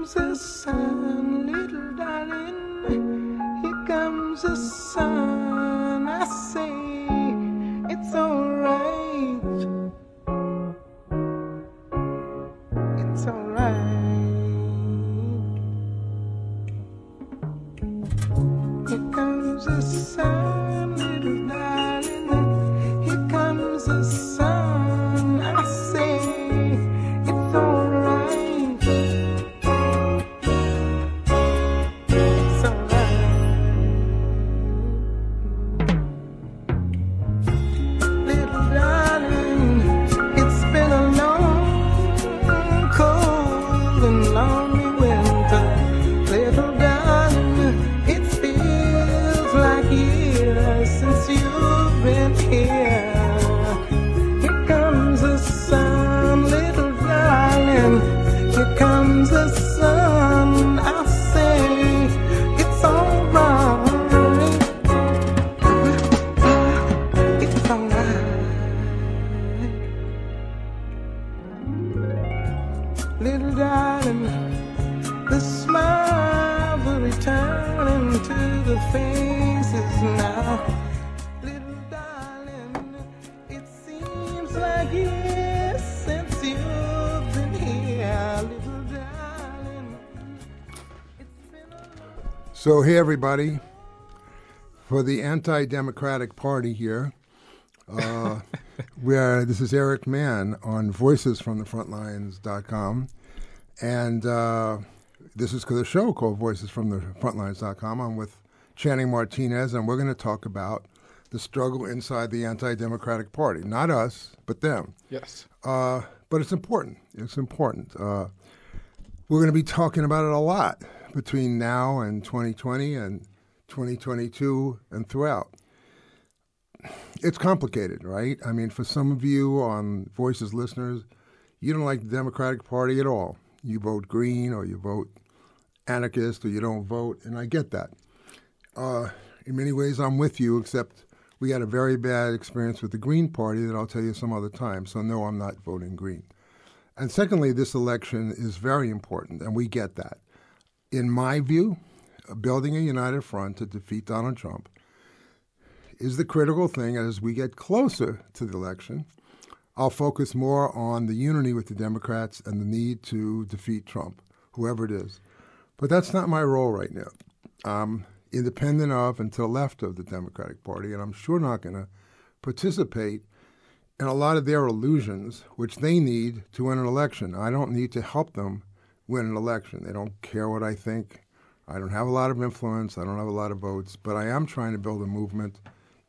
comes the sun, little darling. Here comes the sun. I say it's alright. So, hey, everybody. For the anti Democratic Party here, uh, we are, this is Eric Mann on voicesfromthefrontlines.com. And uh, this is the show called voicesfromthefrontlines.com. I'm with Channing Martinez, and we're going to talk about the struggle inside the anti Democratic Party. Not us, but them. Yes. Uh, but it's important. It's important. Uh, we're going to be talking about it a lot between now and 2020 and 2022 and throughout. It's complicated, right? I mean, for some of you on Voices listeners, you don't like the Democratic Party at all. You vote Green or you vote anarchist or you don't vote, and I get that. Uh, in many ways, I'm with you, except we had a very bad experience with the Green Party that I'll tell you some other time. So, no, I'm not voting Green. And secondly, this election is very important, and we get that. In my view, building a united front to defeat Donald Trump is the critical thing. As we get closer to the election, I'll focus more on the unity with the Democrats and the need to defeat Trump, whoever it is. But that's not my role right now. I'm independent of and to the left of the Democratic Party, and I'm sure not going to participate in a lot of their illusions, which they need to win an election. I don't need to help them win an election. They don't care what I think. I don't have a lot of influence. I don't have a lot of votes, but I am trying to build a movement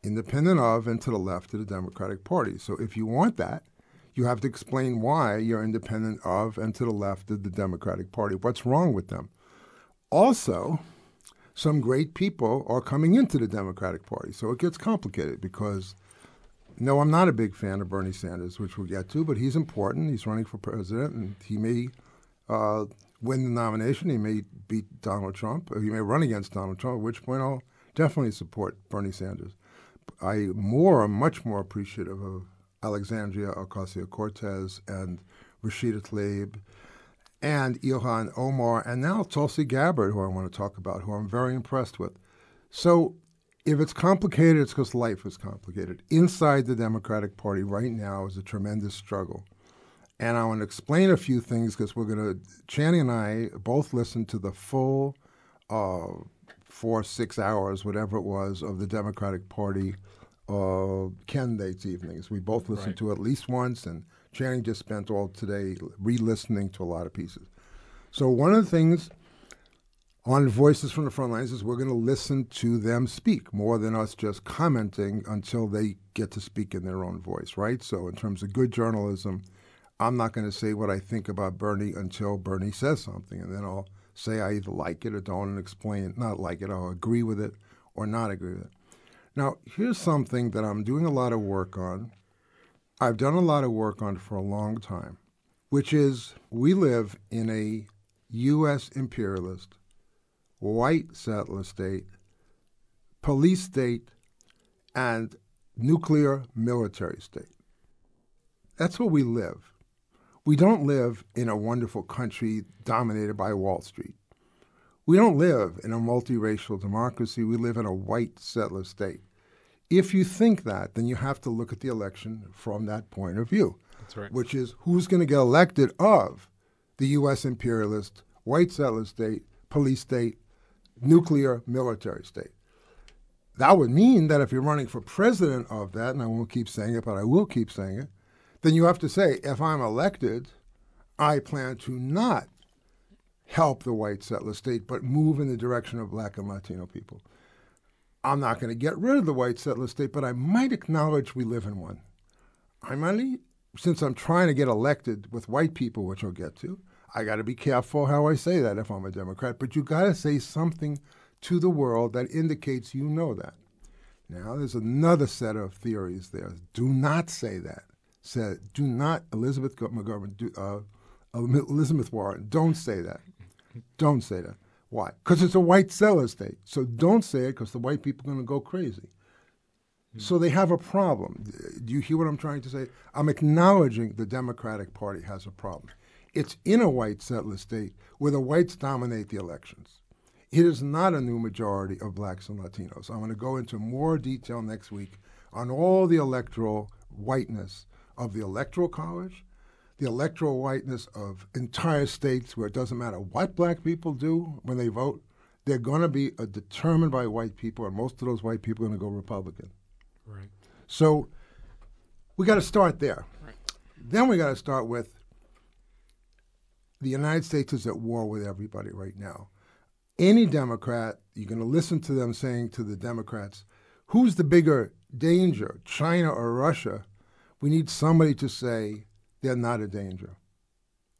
independent of and to the left of the Democratic Party. So if you want that, you have to explain why you're independent of and to the left of the Democratic Party. What's wrong with them? Also, some great people are coming into the Democratic Party. So it gets complicated because no, I'm not a big fan of Bernie Sanders, which we'll get to, but he's important. He's running for president, and he may uh, win the nomination. He may beat Donald Trump, or he may run against Donald Trump, at which point I'll definitely support Bernie Sanders. I more, much more appreciative of Alexandria Ocasio Cortez and Rashida Tlaib and Ilhan Omar, and now Tulsi Gabbard, who I want to talk about, who I'm very impressed with. So if it's complicated, it's because life is complicated. Inside the Democratic Party right now is a tremendous struggle. And I want to explain a few things because we're going to, Channing and I both listened to the full uh, four, six hours, whatever it was, of the Democratic Party uh, candidates' evenings. We both listened Right. to it at least once, and Channing just spent all today re listening to a lot of pieces. So, one of the things on Voices from the Front Lines is we're going to listen to them speak more than us just commenting until they get to speak in their own voice, right? So, in terms of good journalism, I'm not going to say what I think about Bernie until Bernie says something, and then I'll say I either like it or don't and explain, not like it, I'll agree with it or not agree with it. Now, here's something that I'm doing a lot of work on. I've done a lot of work on for a long time, which is we live in a U.S. imperialist, white settler state, police state, and nuclear military state. That's where we live. We don't live in a wonderful country dominated by Wall Street. We don't live in a multiracial democracy. We live in a white settler state. If you think that, then you have to look at the election from that point of view, That's right. which is who's going to get elected of the U.S. imperialist, white settler state, police state, nuclear military state. That would mean that if you're running for president of that, and I won't keep saying it, but I will keep saying it, then you have to say, if I'm elected, I plan to not help the white settler state, but move in the direction of black and Latino people. I'm not going to get rid of the white settler state, but I might acknowledge we live in one. I might, since I'm trying to get elected with white people, which I'll get to, I got to be careful how I say that if I'm a Democrat, but you got to say something to the world that indicates you know that. Now, there's another set of theories there. Do not say that. Said, do not, Elizabeth McGovern, do, uh, Elizabeth Warren, don't say that. Don't say that. Why? Because it's a white settler state. So don't say it because the white people are going to go crazy. So they have a problem. Do you hear what I'm trying to say? I'm acknowledging the Democratic Party has a problem. It's in a white settler state where the whites dominate the elections. It is not a new majority of blacks and Latinos. I'm going to go into more detail next week on all the electoral whiteness of the Electoral College, the electoral whiteness of entire states where it doesn't matter what black people do when they vote, they're going to be uh, determined by white people, and most of those white people are going to go Republican. Right. So we got to start there. Right. Then we got to start with the United States is at war with everybody right now. Any Democrat, you're going to listen to them saying to the Democrats, who's the bigger danger, China or Russia? We need somebody to say they're not a danger.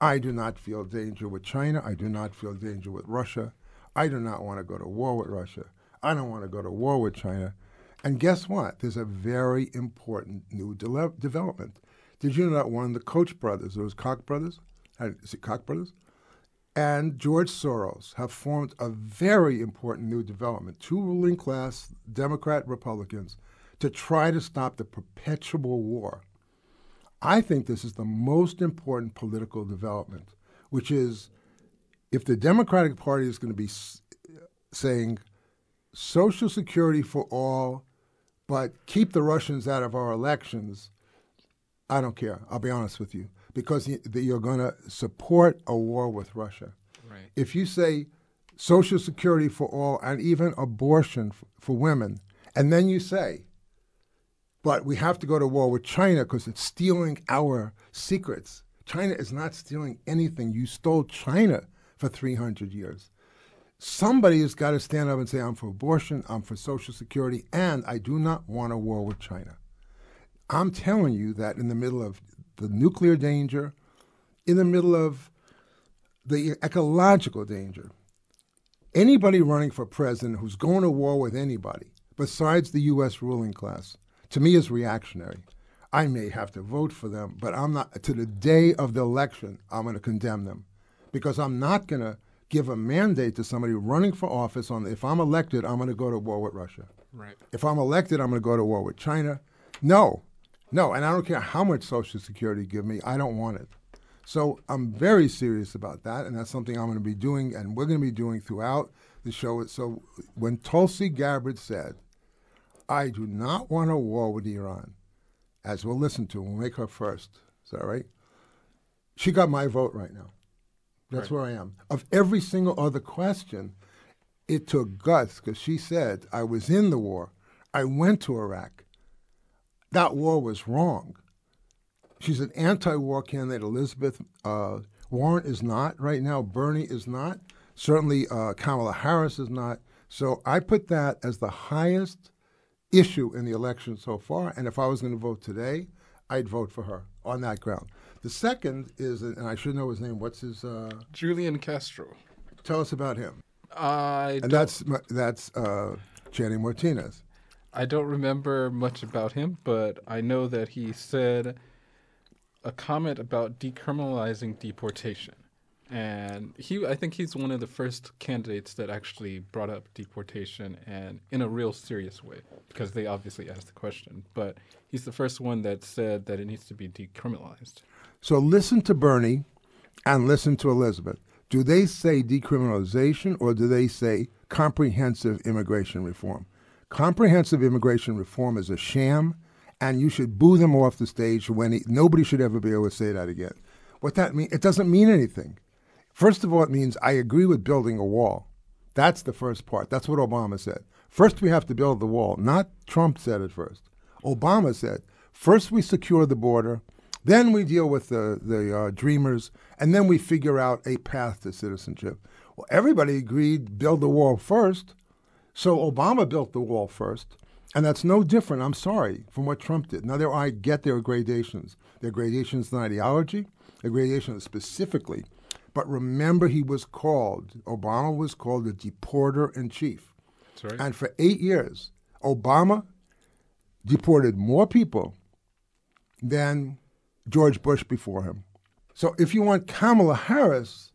I do not feel danger with China. I do not feel danger with Russia. I do not want to go to war with Russia. I don't want to go to war with China. And guess what? There's a very important new de- development. Did you know that one of the Koch brothers, those Koch brothers, uh, is it Koch brothers, and George Soros have formed a very important new development. Two ruling class Democrat Republicans to try to stop the perpetual war. I think this is the most important political development, which is if the Democratic Party is going to be s- saying Social Security for all, but keep the Russians out of our elections, I don't care. I'll be honest with you, because you're going to support a war with Russia. Right. If you say Social Security for all and even abortion f- for women, and then you say, but we have to go to war with China because it's stealing our secrets. China is not stealing anything. You stole China for 300 years. Somebody has got to stand up and say, I'm for abortion, I'm for Social Security, and I do not want a war with China. I'm telling you that in the middle of the nuclear danger, in the middle of the ecological danger, anybody running for president who's going to war with anybody besides the U.S. ruling class, to me is reactionary. I may have to vote for them, but I'm not, to the day of the election, I'm going to condemn them because I'm not going to give a mandate to somebody running for office on if I'm elected, I'm going to go to war with Russia. Right. If I'm elected, I'm going to go to war with China. No, no, and I don't care how much Social Security you give me, I don't want it. So I'm very serious about that, and that's something I'm going to be doing, and we're going to be doing throughout the show. So when Tulsi Gabbard said, I do not want a war with Iran, as we'll listen to, we'll make her first. Is that right? She got my vote right now. That's Right. where I am. Of every single other question, it took guts because she said, I was in the war. I went to Iraq. That war was wrong. She's an anti war candidate. Elizabeth uh, Warren is not right now. Bernie is not. Certainly, uh, Kamala Harris is not. So I put that as the highest issue in the election so far. And if I was going to vote today, I'd vote for her on that ground. The second is, and I should know his name. What's his? Uh, Julian Castro. tell us about him. I And don't, that's that's uh, Channing Martinez. I don't remember much about him, but I know that he said a comment about decriminalizing deportation. And he I think he's one of the first candidates that actually brought up deportation and in a real serious way because they obviously asked the question. But he's the first one that said that it needs to be decriminalized. So listen to Bernie and listen to Elizabeth. Do they say decriminalization or do they say comprehensive immigration reform? Comprehensive immigration reform is a sham, and you should boo them off the stage when he, nobody should ever be able to say that again. What that mean? It doesn't mean anything. First of all, it means I agree with building a wall. That's the first part. That's what Obama said. First, we have to build the wall. Not Trump said it first. Obama said, first we secure the border, then we deal with the, the uh, dreamers, and then we figure out a path to citizenship. Well, everybody agreed build the wall first. So Obama built the wall first, and that's no different, I'm sorry, from what Trump did. Now, there I get there are gradations. There are gradations in ideology, there are gradations specifically. But remember, he was called, Obama was called the deporter in chief. That's right. And for eight years, Obama deported more people than George Bush before him. So if you want Kamala Harris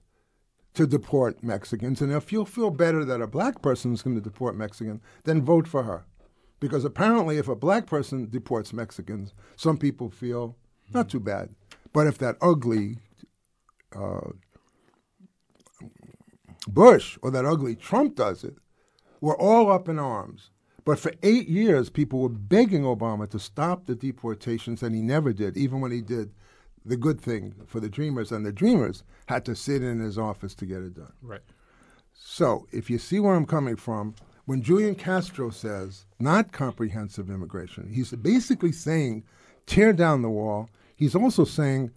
to deport Mexicans, and if you'll feel better that a black person is going to deport Mexicans, then vote for her. Because apparently, if a black person deports Mexicans, some people feel not too bad. But if that ugly uh, Bush or that ugly Trump does it, we're all up in arms. But for eight years, people were begging Obama to stop the deportations, and he never did, even when he did the good thing for the Dreamers. And the Dreamers had to sit in his office to get it done. Right. So, if you see where I'm coming from, when Julian Castro says not comprehensive immigration, he's basically saying tear down the wall. He's also saying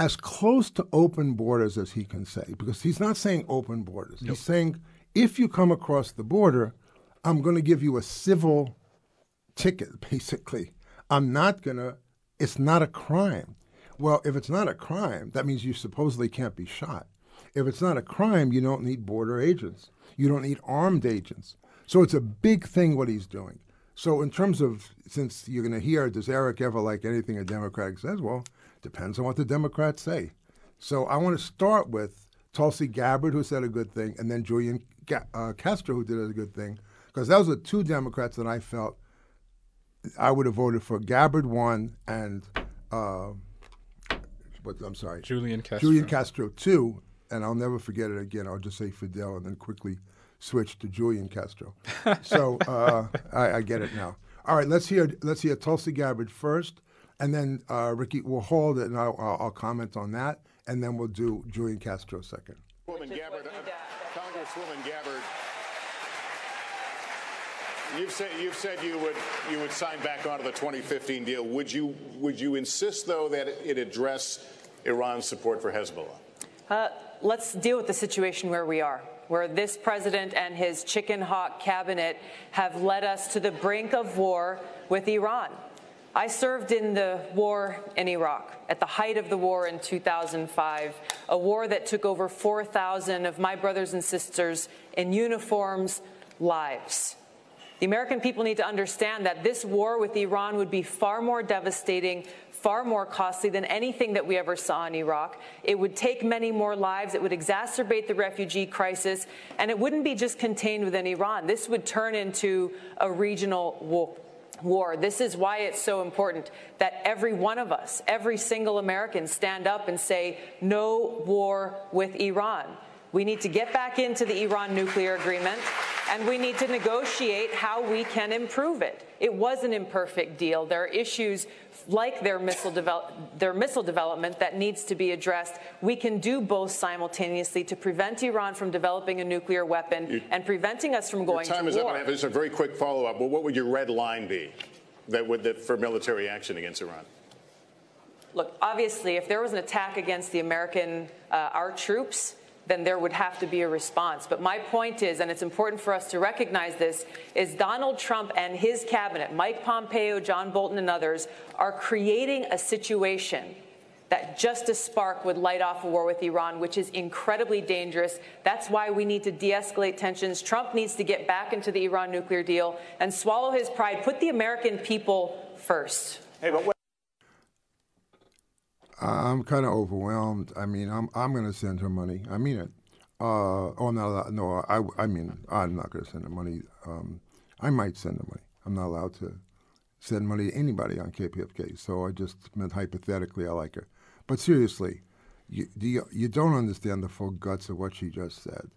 as close to open borders as he can say, because he's not saying open borders. He's saying if you come across the border, I'm going to give you a civil ticket, basically. I'm not going to, it's not a crime. Well, if it's not a crime, that means you supposedly can't be shot. If it's not a crime, you don't need border agents. You don't need armed agents. So it's a big thing what he's doing. So in terms of, since you're going to hear, does Eric ever like anything a Democrat says? Well, depends on what the Democrats say. So I want to start with Tulsi Gabbard, who said a good thing, and then Julian Ga- uh, Castro, who did a good thing, because those are two Democrats that I felt I would have voted for. Gabbard one, and uh, what, I'm sorry, Julian Castro. Julian Castro two, and I'll never forget it again. I'll just say Fidel, and then quickly switch to Julian Castro. so uh, I, I get it now. All right, let's hear let's hear Tulsi Gabbard first, and then uh, Ricky will hold it, and I'll, I'll, I'll comment on that, and then we'll do Julian Castro second. Woman Gabbard, uh, Congresswoman Gabbard, you've said you've said you would you would sign back onto the 2015 deal. Would you would you insist though that it address Iran's support for Hezbollah? Uh, let's deal with the situation where we are, where this president and his chicken hawk cabinet have led us to the brink of war with Iran. I served in the war in Iraq at the height of the war in 2005, a war that took over 4,000 of my brothers and sisters in uniforms lives. The American people need to understand that this war with Iran would be far more devastating, far more costly than anything that we ever saw in Iraq. It would take many more lives. It would exacerbate the refugee crisis. And it wouldn't be just contained within Iran. This would turn into a regional war war. This is why it's so important that every one of us, every single American, stand up and say, no war with Iran. We need to get back into the Iran nuclear agreement, and we need to negotiate how we can improve it. It was an imperfect deal. There are issues like their missile, develop, their missile development that needs to be addressed. We can do both simultaneously to prevent Iran from developing a nuclear weapon You- and preventing us from going Your time to is up. I have just a very quick follow up. Well, what would your red line be that would for military action against Iran? Look, obviously, if there was an attack against the American, uh, our troops, then there would have to be a response. But my point is, and it's important for us to recognize this, is Donald Trump and his cabinet, Mike Pompeo, John Bolton, and others, are creating a situation that just a spark would light off a war with Iran, which is incredibly dangerous. That's why we need to de escalate tensions. Trump needs to get back into the Iran nuclear deal and swallow his pride, put the American people first. Hey, I'm kind of overwhelmed. I mean, I'm I'm going to send her money. I mean it. Uh, oh no, no. I, I mean, I'm not going to send her money. Um, I might send her money. I'm not allowed to send money to anybody on KPFK. So I just meant hypothetically, I like her. But seriously, you, you, you don't understand the full guts of what she just said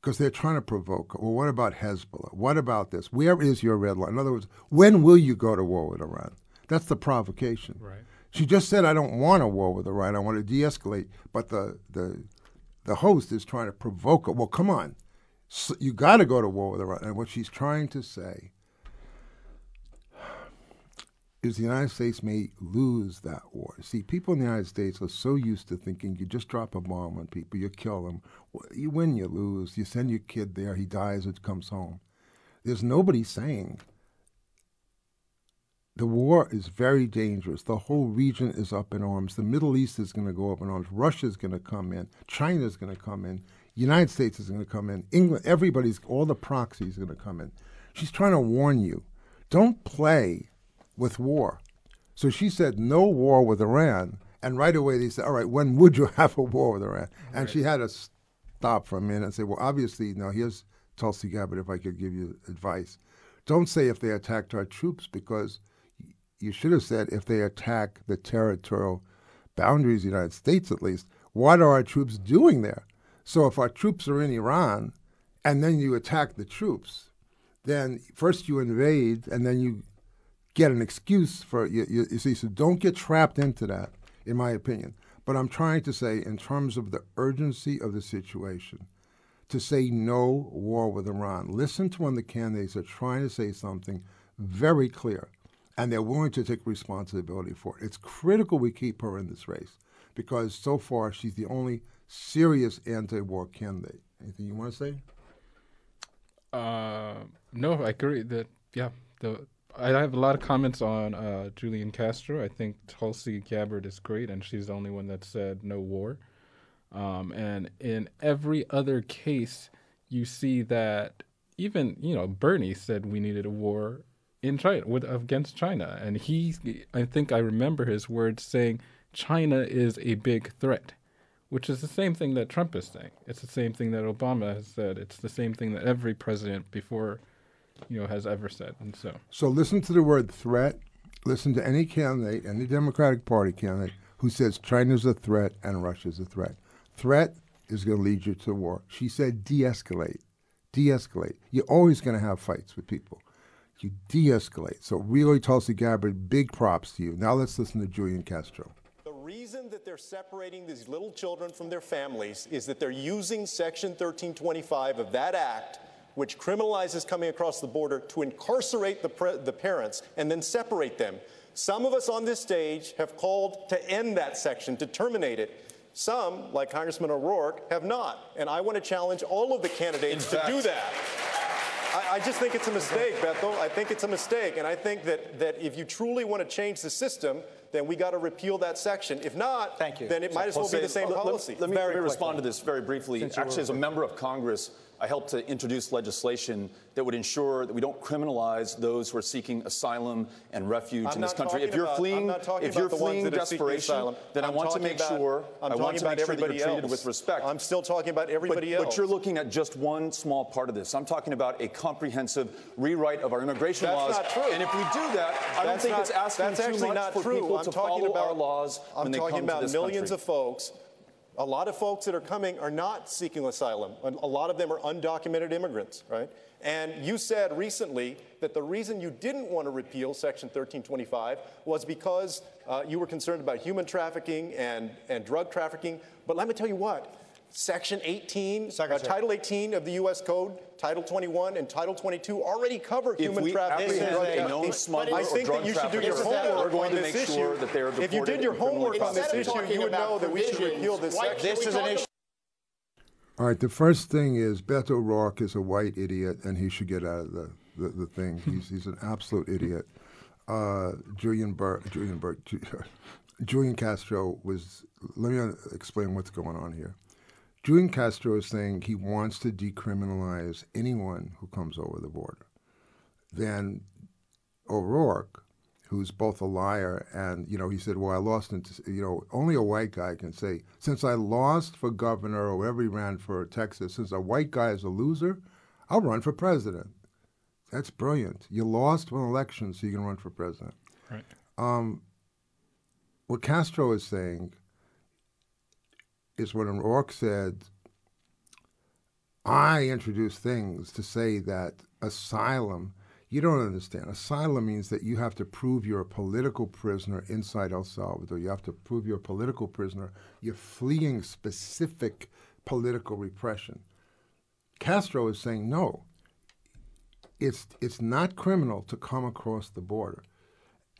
because they're trying to provoke. Her. Well, what about Hezbollah? What about this? Where is your red line? In other words, when will you go to war with Iran? That's the provocation. Right. She just said, "I don't want a war with Iran. I want to de-escalate." But the the the host is trying to provoke her. Well, come on, so you got to go to war with Iran. And what she's trying to say is the United States may lose that war. See, people in the United States are so used to thinking you just drop a bomb on people, you kill them. You win, you lose. You send your kid there, he dies, it comes home. There's nobody saying the war is very dangerous. The whole region is up in arms. The Middle East is going to go up in arms. Russia is going to come in. China is going to come in. United States is going to come in. England, everybody's, all the proxies are going to come in. She's trying to warn you. Don't play with war. So she said no war with Iran. And right away they said, all right, when would you have a war with Iran? And she had to stop for a minute and say, well, obviously, now here's Tulsi Gabbard, if I could give you advice. Don't say if they attacked our troops because you should have said if they attack the territorial boundaries of the United States at least, what are our troops doing there? So if our troops are in Iran and then you attack the troops, then first you invade and then you get an excuse for you, you, you see. So don't get trapped into that, in my opinion. But I'm trying to say, in terms of the urgency of the situation, to say no war with Iran. Listen to when the candidates are trying to say something very clear, and they're willing to take responsibility for it. It's critical we keep her in this race because so far she's the only serious anti-war candidate. Anything you want to say? Uh, no, I agree that yeah, the I have a lot of comments on uh, Julian Castro. I think Tulsi Gabbard is great, and she's the only one that said no war. Um, and in every other case, you see that even you know Bernie said we needed a war in China with against China, and he I think I remember his words saying China is a big threat, which is the same thing that Trump is saying. It's the same thing that Obama has said. It's the same thing that every president before you know has ever said. And so, so listen to the word threat. Listen to any candidate, any Democratic Party candidate who says China's a threat and Russia's a threat. Threat is going to lead you to war. She said de-escalate, de-escalate. You're always going to have fights with people. You de-escalate. So really, Tulsi Gabbard, big props to you. Now let's listen to Julian Castro. The reason that they're separating these little children from their families is that they're using Section 1325 of that act which criminalizes coming across the border to incarcerate the, the parents and then separate them. Some of us on this stage have called to end that section, to terminate it. Some, like Congressman O'Rourke, have not. And I want to challenge all of the candidates fact, to do that. I, I, just think it's a mistake, Beto. I think it's a mistake. And I think that, that if you truly want to change the system, then we got to repeal that section. If not, Thank you. then it might as well be the same let, policy. Let, let me, let me respond to this very briefly. Actually, as a member of Congress, I helped to introduce legislation that would ensure that we don't criminalize those who are seeking asylum and refuge I'm in this country. If you're about, fleeing, if you're fleeing desperation, then I'm I want to make about, sure I'm I want to make sure that you're treated else. with respect. I'm still talking about everybody but, else. But you're looking at just one small part of this. I'm talking about a comprehensive rewrite of our immigration that's laws. Not true. And if we do that, I don't think not, it's asking too much not for true. people I'm to talking follow about, our laws I'm when they talking come about to this millions country. of folks a lot of folks that are coming are not seeking asylum. A lot of them are undocumented immigrants, right? And you said recently that the reason you didn't want to repeal Section 1325 was because uh, you were concerned about human trafficking and, and drug trafficking. But let me tell you what. Section 18, uh, Title 18 of the U.S. Code, Title 21, and Title 22 already cover if human we trafficking and drug a known smuggler I think or drug that you should do your homework we're going on to this make issue. sure that they are if you did your homework on this issue, you would know that we should repeal this section. This is an issue. All right, the first thing is Beto O'Rourke is a white idiot, and he should get out of the, the, the thing. He's, he's an absolute idiot. Uh, Julian Bur- Julian Bur- Julian Castro was. Let me explain what's going on here. Julian Castro is saying he wants to decriminalize anyone who comes over the border. Then O'Rourke, who's both a liar and you know he said, "Well, I lost." Into, you know, only a white guy can say, "Since I lost for governor or wherever he ran for Texas, since a white guy is a loser, I'll run for president." That's brilliant. You lost one election, so you can run for president. Right. Um, what Castro is saying is when O'Rourke said, I introduce things to say that asylum, you don't understand. Asylum means that you have to prove you're a political prisoner inside El Salvador. You have to prove you're a political prisoner. You're fleeing specific political repression. Castro is saying, no, it's, it's not criminal to come across the border.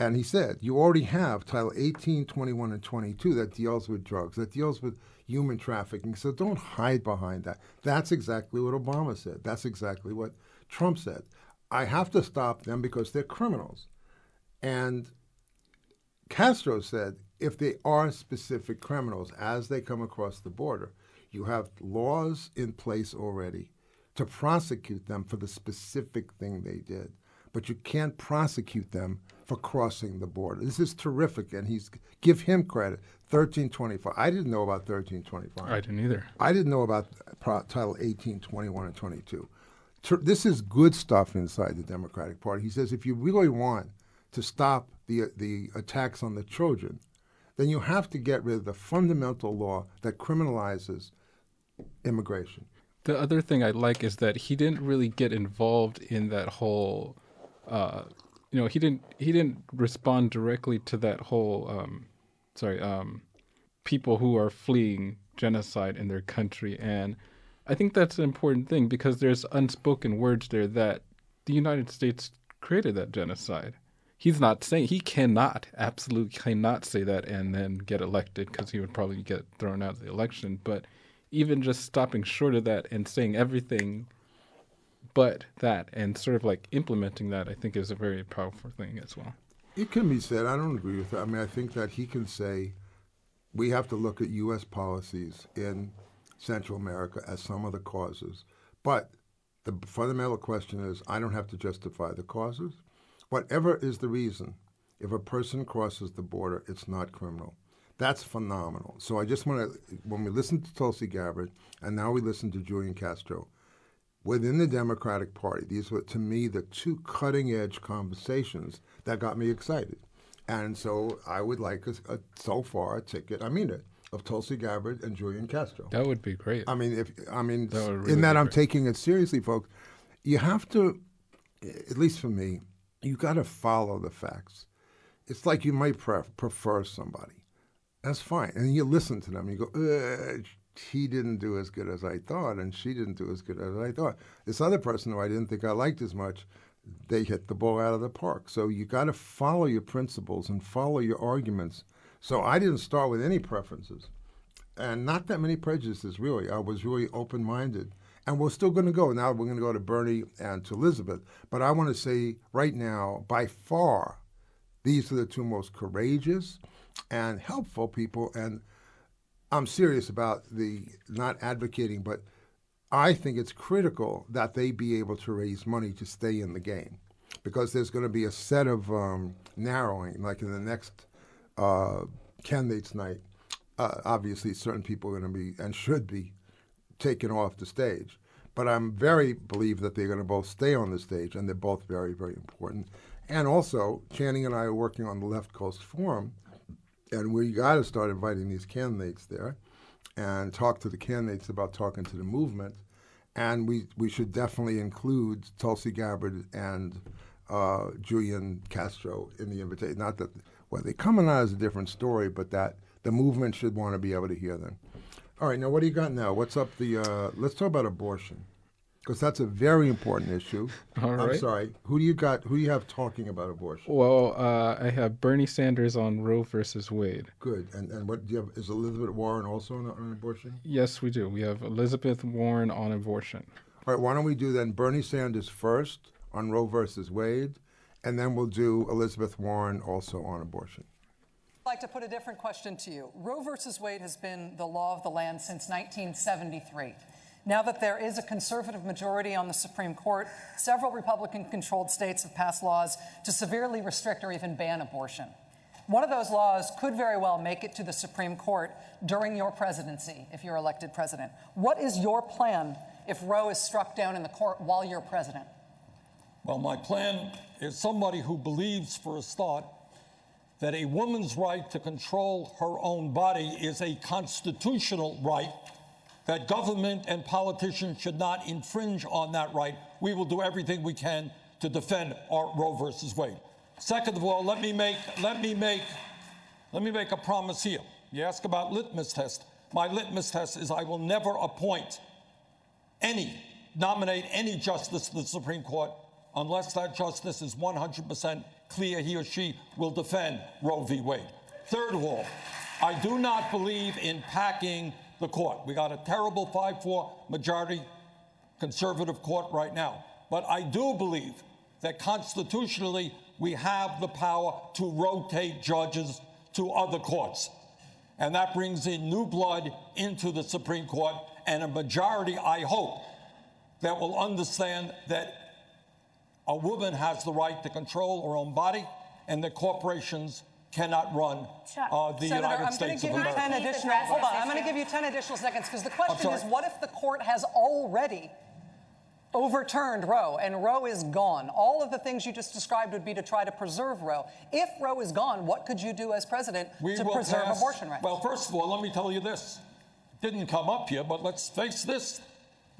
And he said, you already have Title 18, 21, and 22 that deals with drugs, that deals with human trafficking. So don't hide behind that. That's exactly what Obama said. That's exactly what Trump said. I have to stop them because they're criminals. And Castro said, if they are specific criminals as they come across the border, you have laws in place already to prosecute them for the specific thing they did. But you can't prosecute them for crossing the border. This is terrific, and he's give him credit. 1325. I didn't know about 1325. I didn't either. I didn't know about Title 18, 21, and 22. This is good stuff inside the Democratic Party. He says if you really want to stop the the attacks on the children, then you have to get rid of the fundamental law that criminalizes immigration. The other thing I like is that he didn't really get involved in that whole, uh, you know, he didn't he didn't respond directly to that whole, um, sorry, um, people who are fleeing genocide in their country, and I think that's an important thing because there's unspoken words there that the United States created that genocide. He's not saying he cannot, absolutely cannot say that and then get elected because he would probably get thrown out of the election, but even just stopping short of that and saying everything but that and sort of like implementing that, I think is a very powerful thing as well. It can be said. I don't agree with that. I mean, I think that he can say we have to look at U.S. policies in Central America as some of the causes. But the fundamental question is I don't have to justify the causes. Whatever is the reason, if a person crosses the border, it's not criminal. That's phenomenal. So I just want to, when we listen to Tulsi Gabbard and now we listen to Julian Castro, within the Democratic Party, these were to me the two cutting edge conversations that got me excited. And so I would like a, a, so far a ticket, I mean it, of Tulsi Gabbard and Julian Castro. That would be great. I mean, if I mean, That really in that I'm great. taking it seriously, folks. You have to, at least for me, you got to follow the facts. It's like you might pref- prefer somebody. That's fine, and you listen to them. You go, "Ugh, he didn't do as good as I thought, and she didn't do as good as I thought. This other person who I didn't think I liked as much, they hit the ball out of the park. So you got to follow your principles and follow your arguments. So I didn't start with any preferences, and not that many prejudices really. I was really open minded, and we're still going to go. Now we're going to go to Bernie and to Elizabeth, but I want to say right now, by far, these are the two most courageous and helpful people, and I'm serious about the not advocating, but I think it's critical that they be able to raise money to stay in the game because there's going to be a set of um, narrowing, like in the next uh, candidates night. Uh, obviously, certain people are going to be and should be taken off the stage. But I'm very believe that they're going to both stay on the stage, and they're both very, very important. And also, Channing and I are working on the Left Coast Forum, and we got to start inviting these candidates there, and talk to the candidates about talking to the movement. And we we should definitely include Tulsi Gabbard and uh, Julian Castro in the invitation. Not that well, they come coming out is a different story, but that the movement should want to be able to hear them. All right, now what do you got now? What's up the? Uh, let's talk about abortion, because that's a very important issue. All I'm sorry. Who do you got? Who do you have talking about abortion? Well, uh, I have Bernie Sanders on Roe versus Wade. Good. And and what do you have? Is Elizabeth Warren also on, on abortion? Yes, we do. We have Elizabeth Warren on abortion. All right. Why don't we do then Bernie Sanders first on Roe versus Wade, and then we'll do Elizabeth Warren also on abortion. I'd like to put a different question to you. Roe versus Wade has been the law of the land since 1973. Now that there is a conservative majority on the Supreme Court, several Republican controlled states have passed laws to severely restrict or even ban abortion. One of those laws could very well make it to the Supreme Court during your presidency if you're elected president. What is your plan if Roe is struck down in the court while you're president? Well, my plan is somebody who believes, for a start, that a woman's right to control her own body is a constitutional right, that government and politicians should not infringe on that right. We will do everything we can to defend our Roe versus Wade. Second of all, let me make let me make let me make a promise here. You ask about litmus test. My litmus test is I will never appoint any nominate any justice to the Supreme Court unless that justice is 100% clear he or she will defend Roe v. Wade. Third of all, I do not believe in packing the court. We got a terrible 5 4 majority conservative court right now. But I do believe that constitutionally we have the power to rotate judges to other courts. And that brings in new blood into the Supreme Court and a majority, I hope, that will understand that a woman has the right to control her own body and that corporations cannot run uh, the Senator, United I'm States of America. 10 additional, hold on, I'm going to give you 10 additional seconds because the question is what if the court has already overturned Roe and Roe is gone? All of the things you just described would be to try to preserve Roe. If Roe is gone, what could you do as president We to preserve pass- abortion rights? Well, first of all, let me tell you this. Didn't come up here, but let's face this.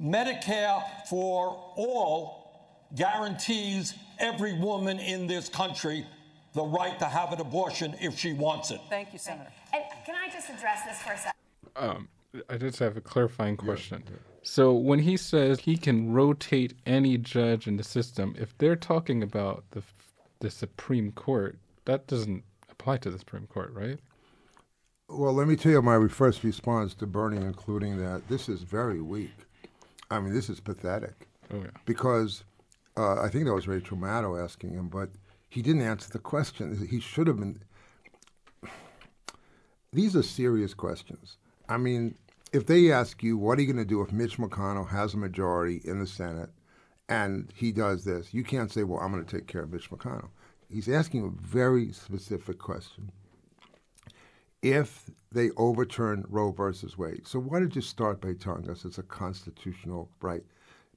Medicare for all guarantees every woman in this country the right to have an abortion if she wants it. Thank you, Senator. And can I just address this for a second? Um, I just have a clarifying question. So when he says he can rotate any judge in the system, if they're talking about the the Supreme Court, that doesn't apply to the Supreme Court, right? Well, let me tell you my first response to Bernie, including that this is very weak. I mean, this is pathetic. Oh yeah. Because uh, I think that was Rachel Maddow asking him, but he didn't answer the question. He should have been. These are serious questions. I mean, if they ask you, what are you going to do if Mitch McConnell has a majority in the Senate and he does this, you can't say, well, I'm going to take care of Mitch McConnell. He's asking a very specific question. If they overturn Roe versus Wade, so why did you start by telling us it's a constitutional right?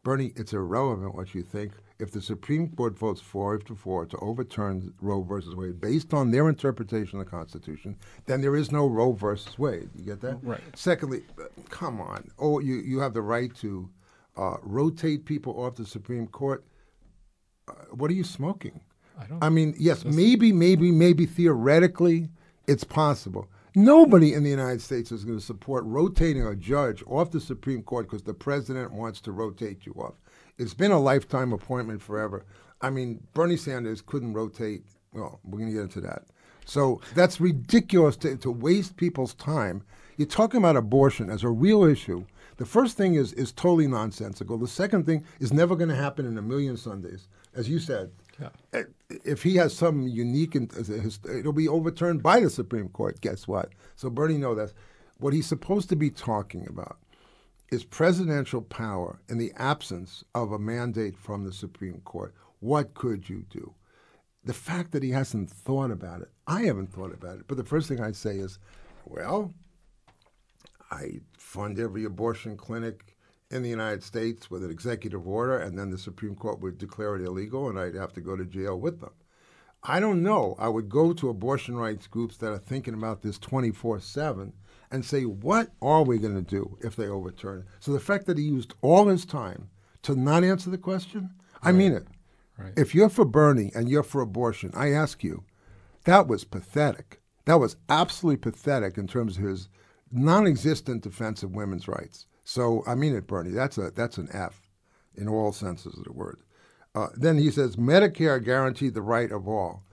Bernie, it's irrelevant what you think. If the Supreme Court votes four to four to overturn Roe versus Wade based on their interpretation of the Constitution, then there is no Roe versus Wade. You get that? Right. Secondly, come on. Oh, you, you have the right to uh, rotate people off the Supreme Court. Uh, what are you smoking? I don't. I mean, yes, maybe, maybe, maybe theoretically it's possible. Nobody in the United States is going to support rotating a judge off the Supreme Court because the president wants to rotate you off. It's been a lifetime appointment forever. I mean, Bernie Sanders couldn't rotate. Well, we're going to get into that. So that's ridiculous to, to waste people's time. You're talking about abortion as a real issue. The first thing is is totally nonsensical. The second thing is never going to happen in a million Sundays, as you said. Yeah. Uh, If he has some unique, in- as a his- it'll be overturned by the Supreme Court. Guess what? So Bernie, knows that what he's supposed to be talking about is presidential power in the absence of a mandate from the Supreme Court. What could you do? The fact that he hasn't thought about it, I haven't thought about it. But the first thing I say is, well, I fund every abortion clinic in the United States with an executive order, and then the Supreme Court would declare it illegal, and I'd have to go to jail with them. I don't know. I would go to abortion rights groups that are thinking about this 24 7 and say, what are we going to do if they overturn it? So the fact that he used all his time to not answer the question, I mean it. Right. If you're for Bernie and you're for abortion, I ask you, that was pathetic. That was absolutely pathetic in terms of his non-existent defense of women's rights. So I mean it, Bernie. That's a that's an F, in all senses of the word. Uh, then he says Medicare guaranteed the right of all.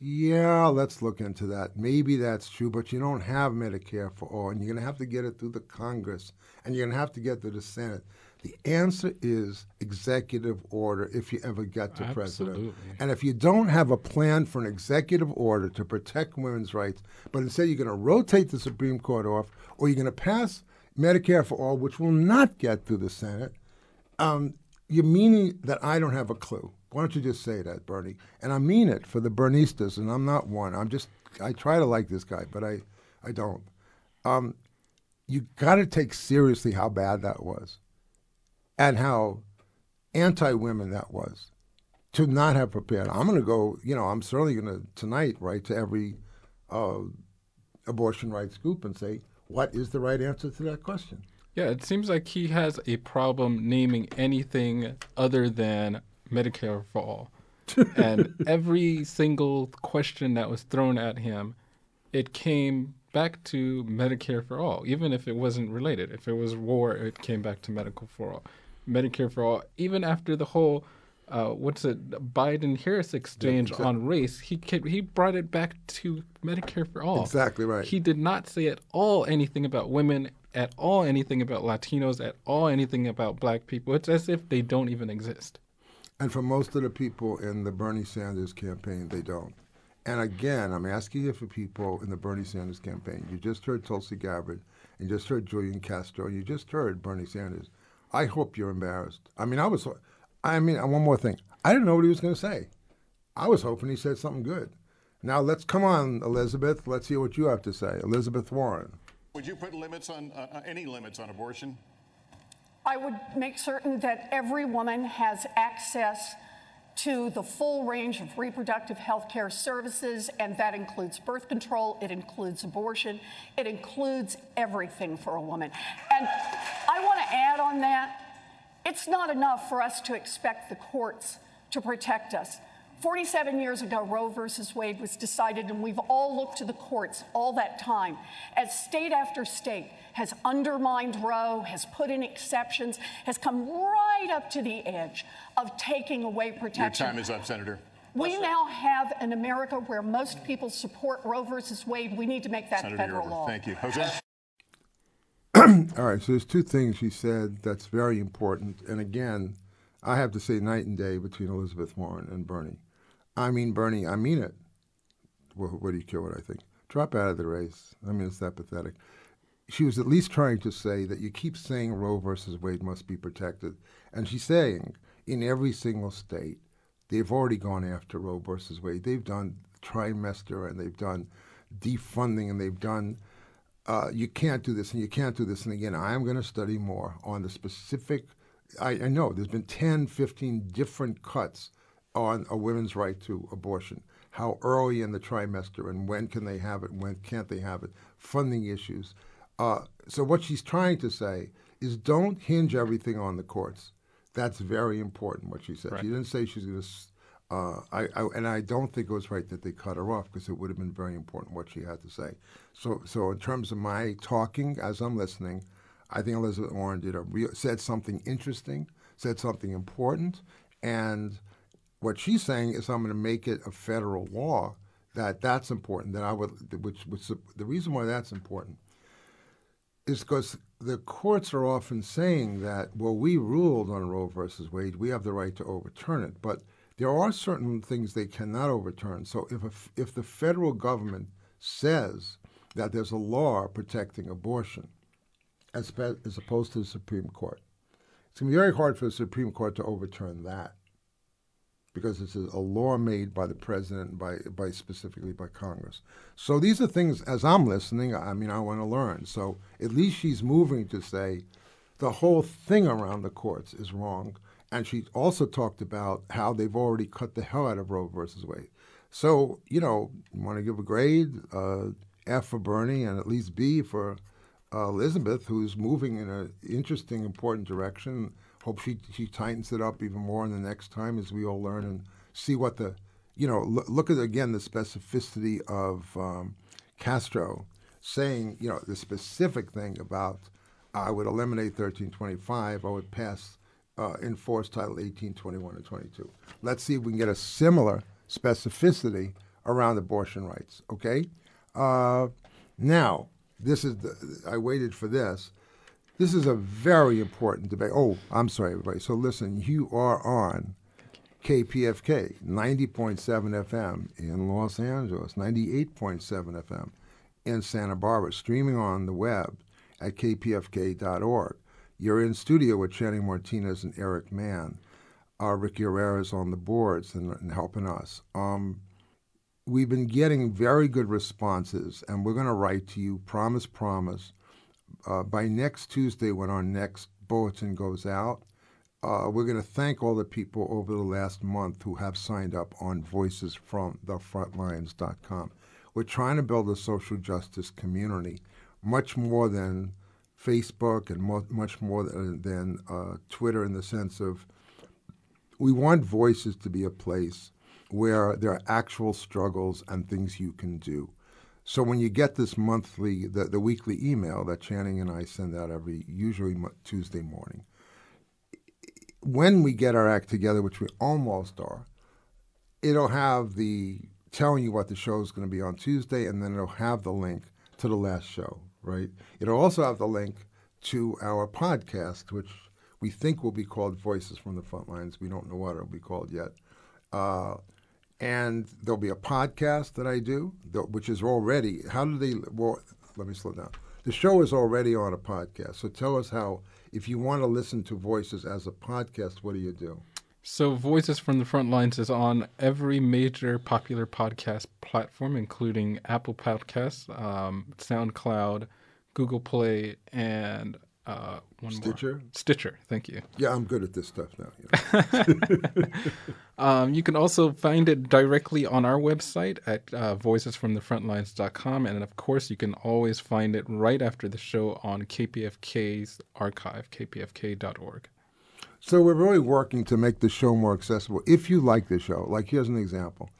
Yeah, let's look into that. Maybe that's true, but you don't have Medicare for all, and you're going to have to get it through the Congress, and you're going to have to get through the Senate. The answer is executive order if you ever get to president. Absolutely. And if you don't have a plan for an executive order to protect women's rights, but instead you're going to rotate the Supreme Court off, or you're going to pass Medicare for all, which will not get through the Senate, um, you're meaning that I don't have a clue. Why don't you just say that, Bernie? And I mean it for the Bernistas, and I'm not one. I'm just I try to like this guy, but I I don't. Um, you got to take seriously how bad that was, and how anti-women that was, to not have prepared. I'm going to go. You know, I'm certainly going to tonight write to every uh, abortion rights group and say, what is the right answer to that question? Yeah, it seems like he has a problem naming anything other than Medicare for all. and every single question that was thrown at him, it came back to Medicare for all, even if it wasn't related. If it was war, it came back to medical for all, Medicare for all. Even after the whole, uh, what's it, Biden Harris exchange exactly. on race, he he brought it back to Medicare for all. Exactly right. He did not say at all anything about women, at all anything about Latinos, at all anything about Black people. It's as if they don't even exist. And for most of the people in the Bernie Sanders campaign, they don't. And again, I'm asking you for people in the Bernie Sanders campaign. You just heard Tulsi Gabbard, and you just heard Julian Castro, and you just heard Bernie Sanders. I hope you're embarrassed. I mean, I was. I mean, one more thing. I didn't know what he was going to say. I was hoping he said something good. Now let's come on, Elizabeth. Let's hear what you have to say, Elizabeth Warren. Would you put limits on uh, any limits on abortion? I would make certain that every woman has access to the full range of reproductive health care services, and that includes birth control, it includes abortion, it includes everything for a woman. And I want to add on that it's not enough for us to expect the courts to protect us. 47 years ago, Roe versus Wade was decided, and we've all looked to the courts all that time as state after state has undermined Roe, has put in exceptions, has come right up to the edge of taking away protection. Your time is up, Senator. We now have an America where most people support Roe versus Wade. We need to make that Senator federal law. Thank you. Jose? All right, so there's two things she said that's very important. And again, I have to say night and day between Elizabeth Warren and Bernie. I mean, Bernie, I mean it. Well, what do you care what I think? Drop out of the race. I mean, it's that pathetic. She was at least trying to say that you keep saying Roe versus Wade must be protected. And she's saying in every single state, they've already gone after Roe versus Wade. They've done trimester and they've done defunding and they've done uh, you can't do this and you can't do this. And again, I am going to study more on the specific. I, I, know there's been 10, 15 different cuts on a women's right to abortion. How early in the trimester and when can they have it, when can't they have it, funding issues. Uh, so, what she's trying to say is don't hinge everything on the courts. That's very important, what she said. Right. She didn't say she's going to. Uh, I, I, and I don't think it was right that they cut her off because it would have been very important what she had to say. So, so in terms of my talking as I'm listening, I think Elizabeth Warren did a real, said something interesting, said something important, and what she's saying is I'm going to make it a federal law that that's important. That I would, which, which the reason why that's important is because the courts are often saying that well we ruled on Roe versus Wade, we have the right to overturn it, but there are certain things they cannot overturn. So if a, if the federal government says that there's a law protecting abortion, as, as opposed to the Supreme Court, it's going to be very hard for the Supreme Court to overturn that because it's a, a law made by the president, by by specifically by Congress. So these are things. As I'm listening, I mean, I want to learn. So at least she's moving to say the whole thing around the courts is wrong and she also talked about how they've already cut the hell out of Roe versus Wade. So, you know, want to give a grade, uh, F for Bernie and at least B for uh, Elizabeth, who's moving in an interesting, important direction. Hope she, she tightens it up even more in the next time as we all learn and see what the, you know, l- look at again the specificity of um, Castro saying, you know, the specific thing about I would eliminate 1325, I would pass uh, enforce Title 18, 21, and 22. Let's see if we can get a similar specificity around abortion rights. Okay. Uh, now, this is the, I waited for this. This is a very important debate. Oh, I'm sorry, everybody. So listen, you are on KPFK 90.7 FM in Los Angeles, 98.7 FM in Santa Barbara, streaming on the web at kpfk.org. You're in studio with Channing Martinez and Eric Mann. Uh, Ricky Herrera is on the boards and, and helping us. Um, we've been getting very good responses, and we're going to write to you, promise, promise, uh, by next Tuesday when our next bulletin goes out. Uh, we're going to thank all the people over the last month who have signed up on voicesfromthefrontlines.com. We're trying to build a social justice community, much more than Facebook and mo- much more than, than uh, Twitter in the sense of we want voices to be a place where there are actual struggles and things you can do. So when you get this monthly, the, the weekly email that Channing and I send out every, usually Tuesday morning, when we get our act together, which we almost are, it'll have the telling you what the show is going to be on Tuesday, and then it'll have the link to the last show, right? It'll also have the link to our podcast, which we think will be called Voices from the Frontlines. We don't know what it'll be called yet. Uh, and there'll be a podcast that I do, which is already. How do they? Well, let me slow down. The show is already on a podcast. So tell us how. If you want to listen to voices as a podcast, what do you do? So, Voices from the Front Lines is on every major popular podcast platform, including Apple Podcasts, um, SoundCloud, Google Play, and uh, one Stitcher? more. Stitcher. Thank you. Yeah, I'm good at this stuff now. You, know. um, you can also find it directly on our website at uh, voicesfromthefrontlines.com. And of course, you can always find it right after the show on KPFK's archive, kpfk.org. So we're really working to make the show more accessible. If you like the show, like here's an example.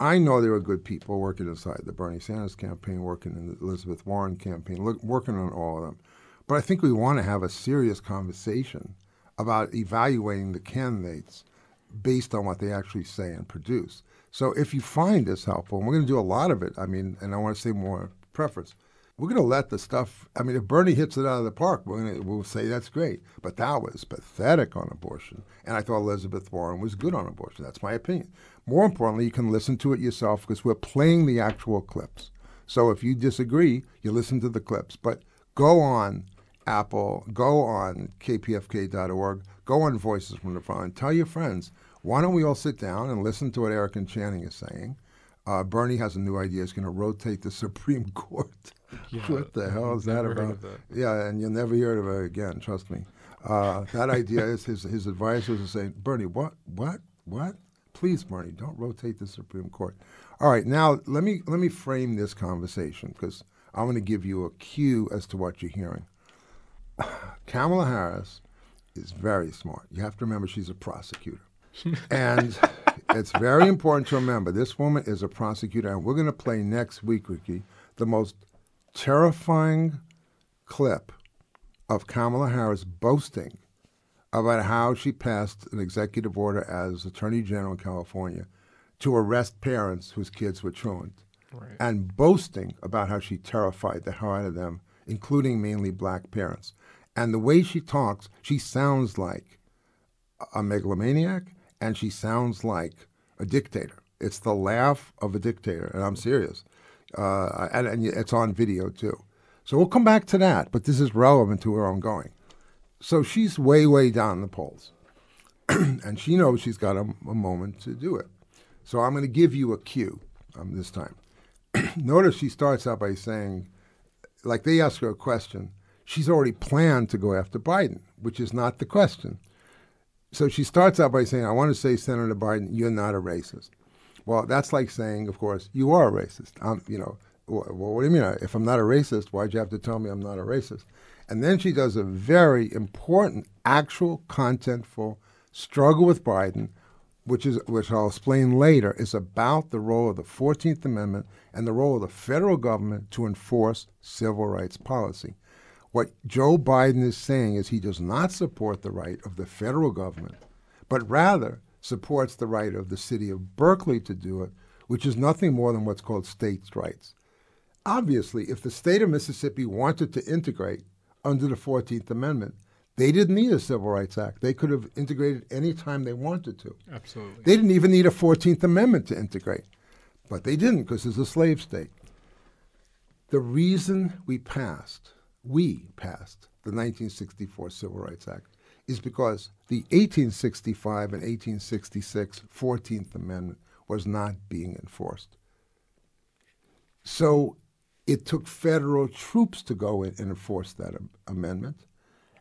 I know there are good people working inside the Bernie Sanders campaign, working in the Elizabeth Warren campaign, look, working on all of them. But I think we want to have a serious conversation about evaluating the candidates based on what they actually say and produce. So if you find this helpful, and we're going to do a lot of it, I mean, and I want to say more preference, we're going to let the stuff. I mean, if Bernie hits it out of the park, we're going to, we'll say that's great. But that was pathetic on abortion, and I thought Elizabeth Warren was good on abortion. That's my opinion. More importantly, you can listen to it yourself because we're playing the actual clips. So if you disagree, you listen to the clips. But go on Apple, go on kpfk.org, go on Voices from the Front, tell your friends. Why don't we all sit down and listen to what Eric and Channing is saying? Uh, Bernie has a new idea. He's going to rotate the Supreme Court. Yeah, what the hell is that about? That. Yeah, and you'll never hear of it again. Trust me. Uh, that idea is his his advisors are saying, Bernie, what, what, what? Please, Bernie, don't rotate the Supreme Court. All right, now let me let me frame this conversation because I'm going to give you a cue as to what you're hearing. Kamala Harris is very smart. You have to remember she's a prosecutor. and it's very important to remember this woman is a prosecutor, and we're going to play next week, Ricky, the most terrifying clip of Kamala Harris boasting about how she passed an executive order as Attorney General in California to arrest parents whose kids were truant, right. and boasting about how she terrified the hell out of them, including mainly black parents. And the way she talks, she sounds like a megalomaniac and she sounds like a dictator. It's the laugh of a dictator, and I'm serious. Uh, and, and, it's on video too. So we'll come back to that, but this is relevant to where I'm going. So she's way, way down the polls, and she knows she's got a, a, moment to do it. So I'm going to give you a cue um, this time. Notice she starts out by saying, like they ask her a question, she's already planned to go after Biden, which is not the question. So she starts out by saying, I want to say, Senator Biden, you're not a racist. Well, that's like saying, of course, you are a racist. I'm, you know, well, what do you mean? If I'm not a racist, why'd you have to tell me I'm not a racist? And then she does a very important, actual, contentful struggle with Biden, which is which I'll explain later, is about the role of the Fourteenth Amendment and the role of the federal government to enforce civil rights policy. What Joe Biden is saying is he does not support the right of the federal government, but rather supports the right of the city of Berkeley to do it, which is nothing more than what's called states' rights. Obviously, if the state of Mississippi wanted to integrate under the 14th Amendment, they didn't need a Civil Rights Act. They could have integrated any time they wanted to. Absolutely. They didn't even need a 14th Amendment to integrate. But they didn't because it's a slave state. The reason we passed we passed the 1964 Civil Rights Act is because the 1865 and 1866 14th Amendment was not being enforced. So it took federal troops to go in and enforce that am- amendment.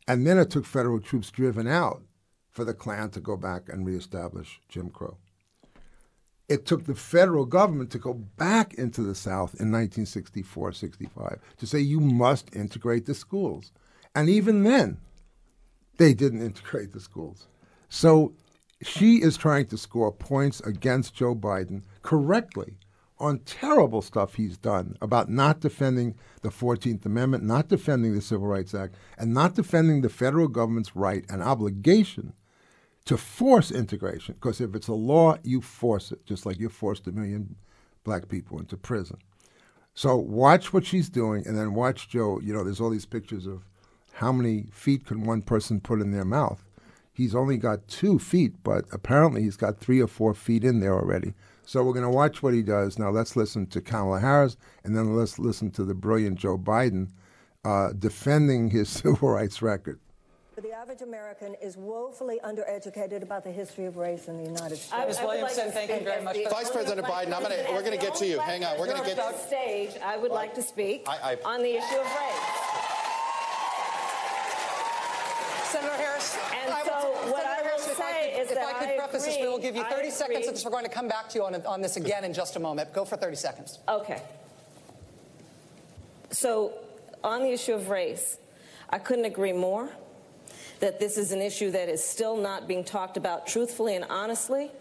And then it took federal troops driven out for the Klan to go back and reestablish Jim Crow. It took the federal government to go back into the South in 1964 65 to say you must integrate the schools. And even then, they didn't integrate the schools. So she is trying to score points against Joe Biden correctly on terrible stuff he's done about not defending the 14th Amendment, not defending the Civil Rights Act, and not defending the federal government's right and obligation to force integration. Because if it's a law, you force it, just like you forced a million black people into prison. So watch what she's doing, and then watch Joe. You know, there's all these pictures of how many feet can one person put in their mouth. He's only got two feet, but apparently he's got three or four feet in there already. So we're going to watch what he does. Now let's listen to Kamala Harris, and then let's listen to the brilliant Joe Biden uh, defending his civil rights record. The average American is woefully undereducated about the history of race in the United States. I, Ms. Williamson, thank you very much. Vice President Biden, I'm gonna, we're going to get to you. Hang on, we're going to get to stage. I would like to speak I- I- on the issue of race. Senator Harris, And I so what Senator I will Harris, if I say could- is if that I could I preface this, we will give you 30 seconds agree. of this. We're going to come back to you on, on this again in just a moment. Go for 30 seconds. Okay. So, on the issue of race, I couldn't agree more that this is an issue that is still not being talked about truthfully and honestly.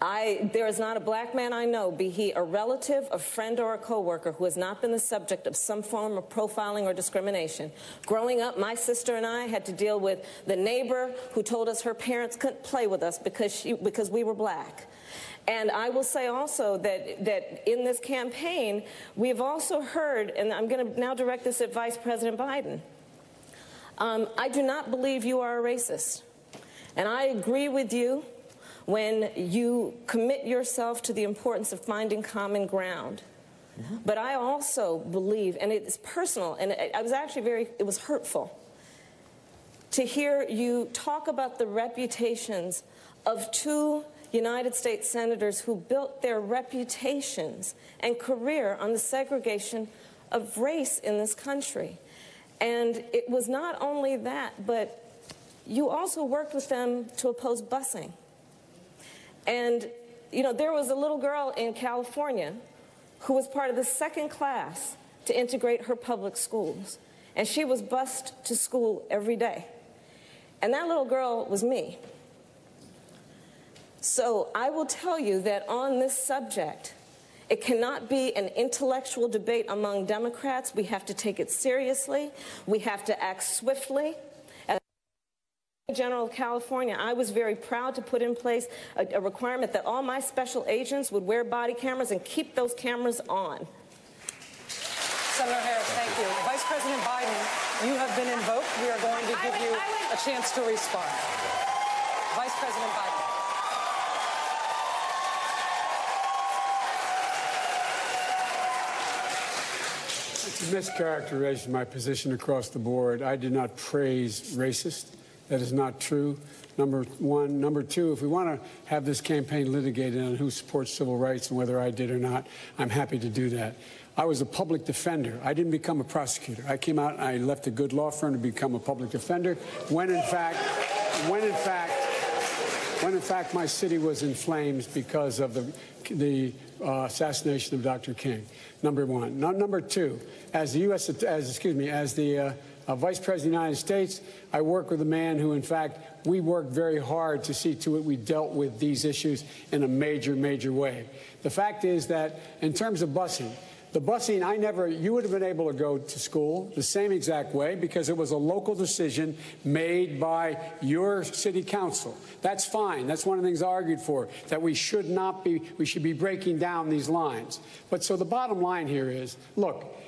I, there is not a black man I know, be he a relative, a friend, or a coworker, who has not been the subject of some form of profiling or discrimination. Growing up, my sister and I had to deal with the neighbor who told us her parents couldn't play with us because, she, because we were black. And I will say also that, that in this campaign, we've also heard, and I'm going to now direct this at Vice President Biden. Um, I do not believe you are a racist. And I agree with you when you commit yourself to the importance of finding common ground. But I also believe, and it's personal, and I I was actually very, it was hurtful to hear you talk about the reputations of two United States senators who built their reputations and career on the segregation of race in this country. And it was not only that, but you also worked with them to oppose busing. And, you know, there was a little girl in California who was part of the second class to integrate her public schools. And she was bused to school every day. And that little girl was me. So I will tell you that on this subject, it cannot be an intellectual debate among Democrats. We have to take it seriously. We have to act swiftly. As General of California, I was very proud to put in place a, a requirement that all my special agents would wear body cameras and keep those cameras on. Senator Harris, thank you. Vice President Biden, you have been invoked. We are going to give you a chance to respond. Vice President Biden. Mischaracterization my position across the board. I did not praise racist. That is not true. Number one. Number two, if we want to have this campaign litigated on who supports civil rights and whether I did or not, I'm happy to do that. I was a public defender. I didn't become a prosecutor. I came out and I left a good law firm to become a public defender when in fact, when in fact, when in fact my city was in flames because of the, the uh, assassination of Dr. King. Number one. No, number two, as the U.S. as excuse me, as the uh, uh, Vice President of the United States, I work with a man who, in fact, we worked very hard to see to it we dealt with these issues in a major, major way. The fact is that in terms of busing, the busing, I never, you would have been able to go to school the same exact way because it was a local decision made by your city council. That's fine. That's one of the things I argued for, that we should not be, we should be breaking down these lines. But so the bottom line here is look,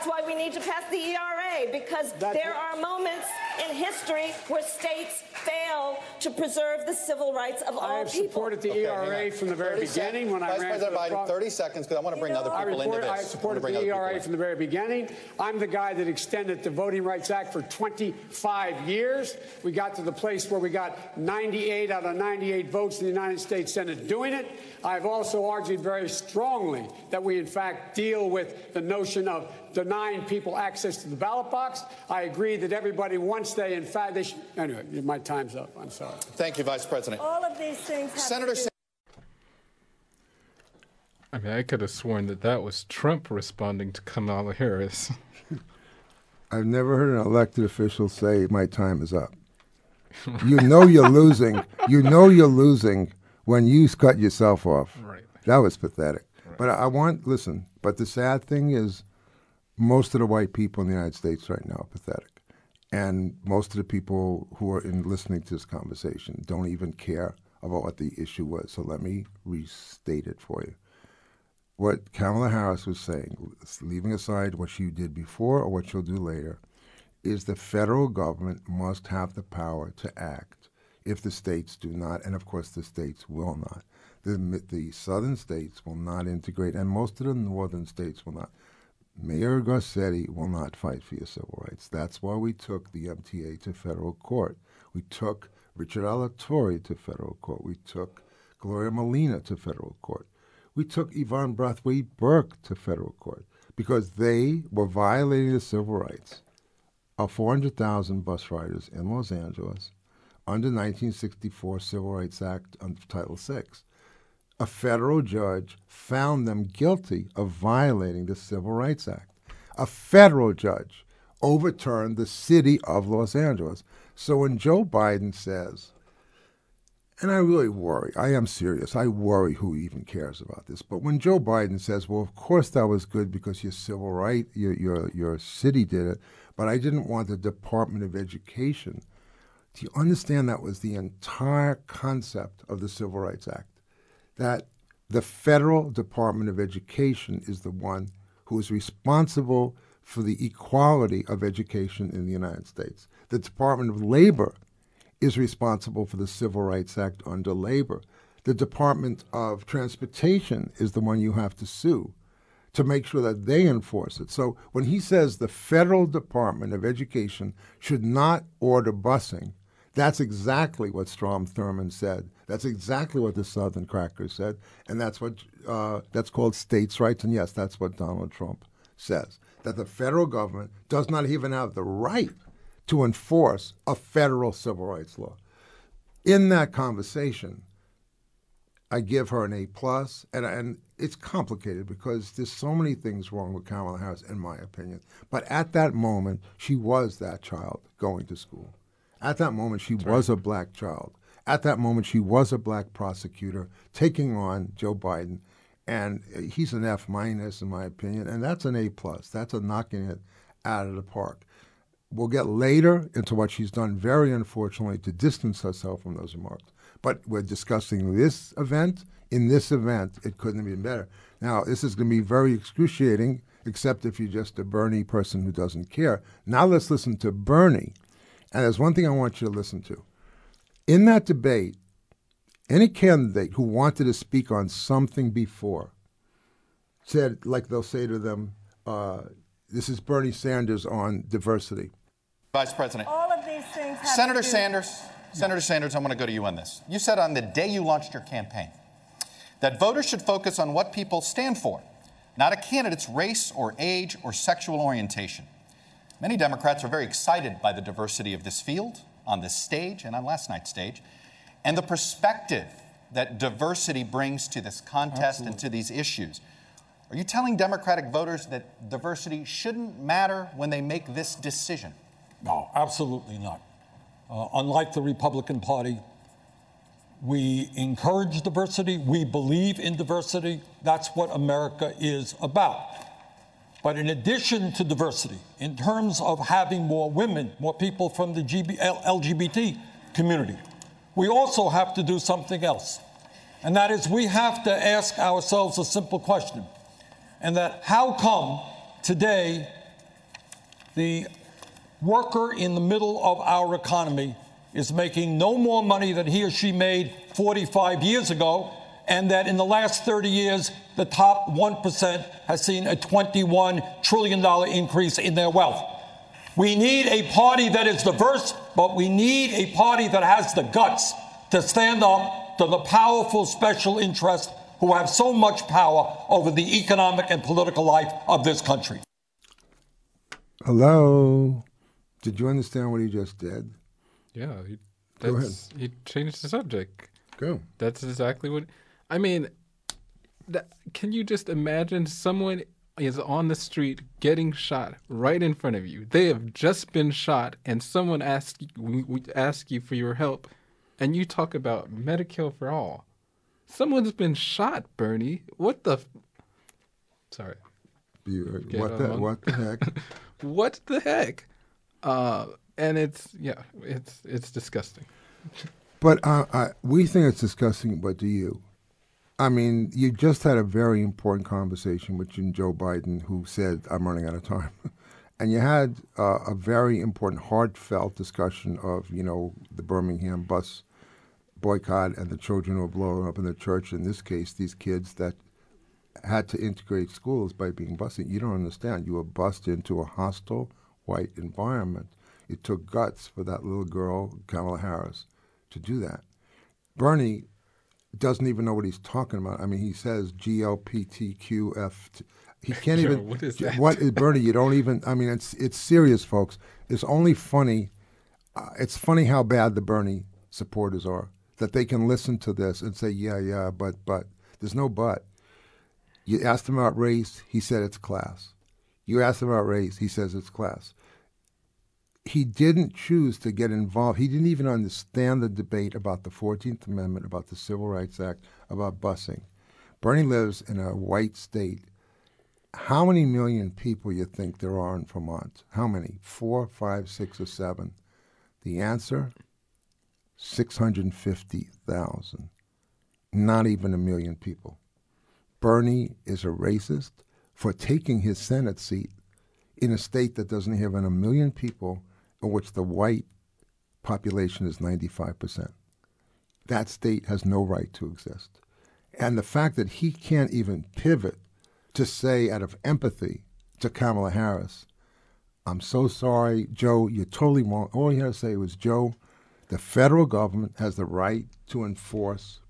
That's why we need to pass the ERA because That's there what- are moments in history where states fail to preserve the civil rights of I all have people. supported the Okay, ERA from the very 30 sec- beginning when I Vice ran President for the Biden, pro- 30 seconds, because I want to bring other I, people report, into this. wanna supported bring the ERA from the very beginning. I'm the guy that extended the Voting Rights Act for 25 years. We got to the place where we got 98 out of 98 votes in the United States Senate doing it. I've also argued very strongly that we, in fact, deal with the notion of denying people access to the ballot box. I agree that everybody, once they, in fact, they should. Anyway, my time's up. I'm sorry. Thank you, Vice President. All of these things have Senator to do I mean, I could have sworn that that was Trump responding to Kamala Harris. I've never heard an elected official say, "My time is up." You know you're losing. You know you're losing when you cut yourself off. Right. That was pathetic. But I, I want listen. But the sad thing is, most of the white people in the United States right now are pathetic, and most of the people who are in listening to this conversation don't even care about what the issue was. So let me restate it for you what Kamala Harris was saying, leaving aside what she did before or what she'll do later, is the federal government must have the power to act if the states do not, and of course the states will not. The, the southern states will not integrate, and most of the northern states will not. Mayor Garcetti will not fight for your civil rights. That's why we took the MTA to federal court. We took Richard Alatorre to federal court. We took Gloria Molina to federal court. We took Yvonne Brathwaite Burke to federal court because they were violating the civil rights of 400,000 bus riders in Los Angeles under 1964 Civil Rights Act under Title VI. A federal judge found them guilty of violating the Civil Rights Act. A federal judge overturned the city of Los Angeles. So when Joe Biden says, and I really worry. I am serious. I worry who even cares about this. But when Joe Biden says, "Well, of course that was good because your civil right, your your your city did it, but I didn't want the Department of Education." Do you understand that was the entire concept of the Civil Rights Act? That the federal Department of Education is the one who is responsible for the equality of education in the United States. The Department of Labor is responsible for the Civil Rights Act under labor. The Department of Transportation is the one you have to sue to make sure that they enforce it. So when he says the federal Department of Education should not order busing, that's exactly what Strom Thurmond said. That's exactly what the Southern Crackers said, and that's what uh, that's called states' rights. And yes, that's what Donald Trump says. That the federal government does not even have the right to enforce a federal civil rights law. In that conversation, I give her an A plus, and and it's complicated because there's so many things wrong with Kamala Harris, in my opinion. But at that moment, she was that child going to school. At that moment, she was a black child. At that moment, she was a black prosecutor taking on Joe Biden, and he's an F minus in my opinion, and that's an A plus. That's a knocking it out of the park. We'll get later into what she's done, very unfortunately, to distance herself from those remarks. But we're discussing this event. In this event, it couldn't have been better. Now, this is going to be very excruciating, except if you're just a Bernie person who doesn't care. Now, let's listen to Bernie. And there's one thing I want you to listen to. In that debate, any candidate who wanted to speak on something before said, like they'll say to them, uh, this is Bernie Sanders on diversity. Vice President. All of these things have Senator to do- Sanders, Senator Sanders, I want to go to you on this. You said on the day you launched your campaign that voters should focus on what people stand for, not a candidate's race or age or sexual orientation. Many Democrats are very excited by the diversity of this field on this stage and on last night's stage. and the perspective that diversity brings to this contest and to these issues. Are you telling Democratic voters that diversity shouldn't matter when they make this decision? No, absolutely not. Uh, unlike the Republican Party, we encourage diversity. We believe in diversity. That's what America is about. But in addition to diversity, in terms of having more women, more people from the GB, LGBT community, we also have to do something else. And that is, we have to ask ourselves a simple question. And that, how come today the worker in the middle of our economy is making no more money than he or she made 45 years ago, and that in the last 30 years, the top 1% has seen a $21 trillion increase in their wealth. We need a party that is diverse, but we need a party that has the guts to stand up to the powerful special interests who have so much power over the economic and political life of this country. Hello. Did you understand what he just did? Yeah, he, Go ahead. he changed the subject. Go. That's exactly what. I mean, that, can you just imagine someone is on the street getting shot right in front of you? They have just been shot, and someone asks you, ask you for your help, and you talk about Medicare for all. Someone's been shot, Bernie. What the? F- Sorry. You, what the what the heck? What the heck? Uh, and it's yeah, it's it's disgusting. But uh, I, we think it's disgusting, but do you? I mean, you just had a very important conversation with Joe Biden, who said, I'm running out of time. and you had uh, a very important, heartfelt discussion of, you know, the Birmingham bus boycott and the children who were blown up in the church. In this case, these kids that had to integrate schools by being bused. You don't understand. You were bused into a hostile white environment. It took guts for that little girl, Kamala Harris, to do that. Bernie doesn't even know what he's talking about. I mean, he says GLPTQF. He can't even. what is that? What is Bernie? You don't even. I mean, it's it's serious, folks. It's only funny. Uh, it's funny how bad the Bernie supporters are that they can listen to this and say, yeah, yeah, but but there's no but. You asked him about race, he said it's class. You asked him about race, he says it's class. He didn't choose to get involved. He didn't even understand the debate about the 14th Amendment, about the Civil Rights Act, about busing. Bernie lives in a white state. How many million people you think there are in Vermont? How many? Four, five, six, or seven? The answer 650,000. Not even a million people. Bernie is a racist for taking his Senate seat in a state that doesn't have a million people, in which the white population is 95%. That state has no right to exist. And the fact that he can't even pivot to say, out of empathy to Kamala Harris, I'm so sorry, Joe, you're totally wrong. All he had to say was, Joe, the federal government has the right to enforce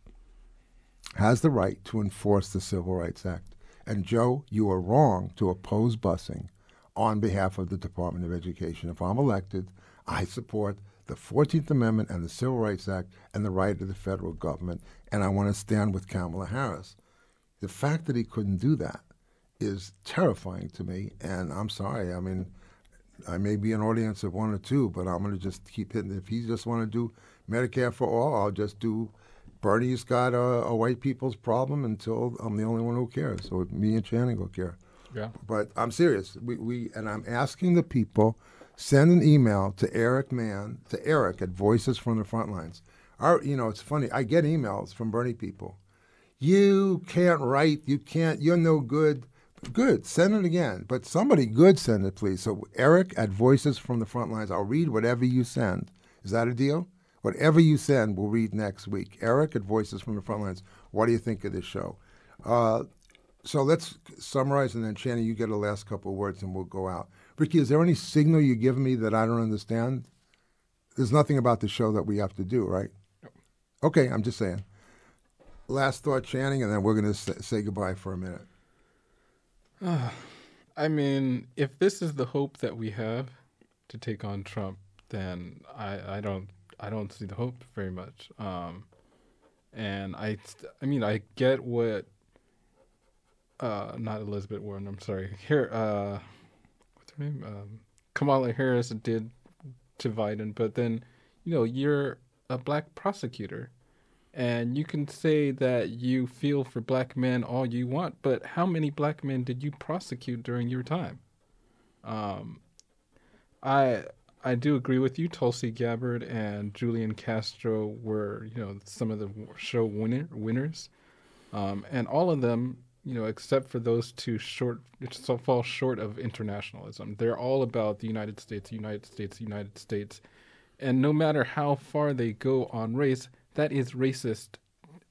has the right to enforce the Civil Rights Act. And Joe, you are wrong to oppose busing on behalf of the Department of Education. If I'm elected, I support the 14th Amendment and the Civil Rights Act and the right of the federal government, and I want to stand with Kamala Harris. The fact that he couldn't do that is terrifying to me, and I'm sorry. I mean, I may be an audience of one or two, but I'm going to just keep hitting. If he just want to do Medicare for all, I'll just do Bernie's got a, a, white people's problem until I'm the only one who cares. So me and Channing will care. Yeah. But I'm serious. We, we and I'm asking the people send an email to Eric Mann to Eric at Voices from the Frontlines. Our, you know, it's funny. I get emails from Bernie people. You can't write. You can't. You're no good. Good. Send it again. But somebody good send it, please. So Eric at Voices from the Frontlines. I'll read whatever you send. Is that a deal? Whatever you send, we'll read next week. Eric at Voices from the Frontlines. What do you think of this show? Uh, so let's summarize, and then Channing, you get a last couple of words, and we'll go out. Ricky, is there any signal you give me that I don't understand? There's nothing about the show that we have to do, right? Okay, I'm just saying. Last thought, Channing, and then we're going to say, goodbye for a minute. I mean, if this is the hope that we have to take on Trump, then I, I don't I don't see the hope very much. Um, and I, I mean, I get what, uh, not Elizabeth Warren. I'm sorry. Here, uh, what's her name? Um, Kamala Harris did to Biden, but then, you know, you're a black prosecutor, and you can say that you feel for black men all you want, but how many black men did you prosecute during your time? Um, I I do agree with you. Tulsi Gabbard and Julian Castro were, you know, some of the show winner, winners, um, and all of them, you know, except for those two short, so fall short of internationalism. They're all about the United States, United States, United States, and no matter how far they go on race, that is racist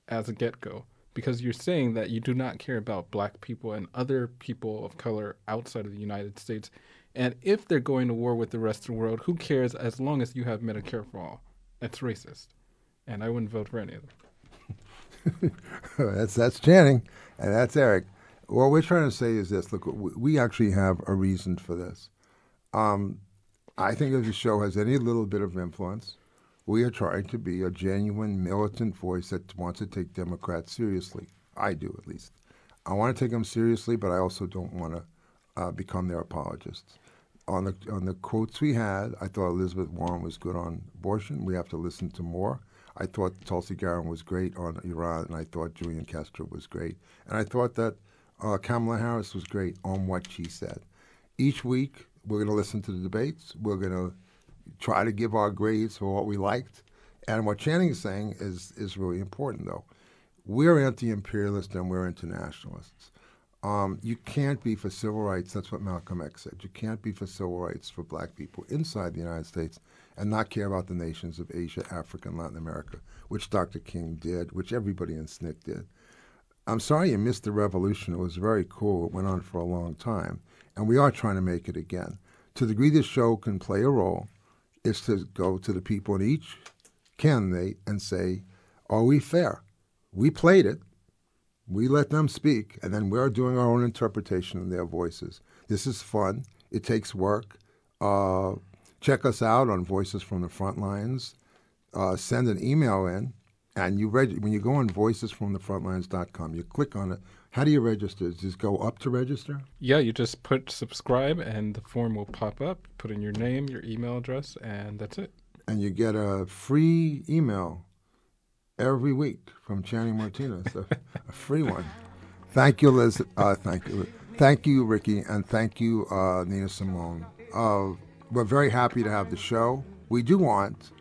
as a get go because you're saying that you do not care about black people and other people of color outside of the United States and if they're going to war with the rest of the world, who cares as long as you have Medicare for all? That's racist. And I wouldn't vote for any of them. that's that's Channing, and that's Eric. What we're trying to say is this: look, we actually have a reason for this. Um, I think if the show has any little bit of influence, we are trying to be a genuine militant voice that wants to take Democrats seriously. I do, at least. I want to take them seriously, but I also don't want to uh, become their apologists. On the on the quotes we had, I thought Elizabeth Warren was good on abortion. We have to listen to more. I thought Tulsi Gabbard was great on Iran, and I thought Julian Castro was great, and I thought that uh, Kamala Harris was great on what she said. Each week, we're going to listen to the debates. We're going to try to give our grades for what we liked, and what Channing is saying is is really important, though. We're anti-imperialist and we're internationalists. Um, you can't be for civil rights. That's what Malcolm X said. You can't be for civil rights for black people inside the United States and not care about the nations of Asia, Africa, and Latin America, which Dr. King did, which everybody in SNCC did. I'm sorry you missed the revolution. It was very cool. It went on for a long time. And we are trying to make it again. To the degree this show can play a role, is to go to the people in each candidate and say, Are we fair? We played it. We let them speak, and then we're doing our own interpretation of their voices. This is fun. It takes work. Uh, check us out on Voices from the Front Lines. Uh, send an email in, and you reg- when you go on voicesfromthefrontlines.com, you click on it. How do you register? Just go up to register? Yeah, you just put subscribe, and the form will pop up. Put in your name, your email address, and that's it. And you get a free email every week from Channing Martinez, a, a free one. Thank you, Liz. Uh, thank you. Thank you, Ricky, and thank you, uh, Nina Simone. Uh, we're very happy to have the show. We do want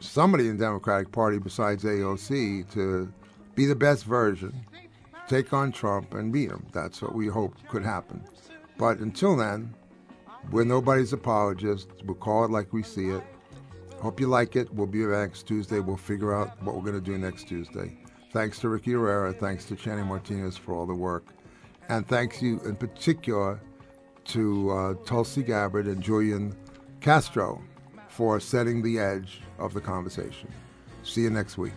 somebody in the Democratic Party besides AOC to be the best version, take on Trump, and beat him. That's what we hope could happen. But until then, we're nobody's apologist. We'll call it like we see it. Hope you like it. We'll be back next Tuesday. We'll figure out what we're going to do next Tuesday. Thanks to Ricky Herrera. Thanks to Channing Martinez for all the work. And thanks you in particular to uh, Tulsi Gabbard and Julian Castro for setting the edge of the conversation. See you next week.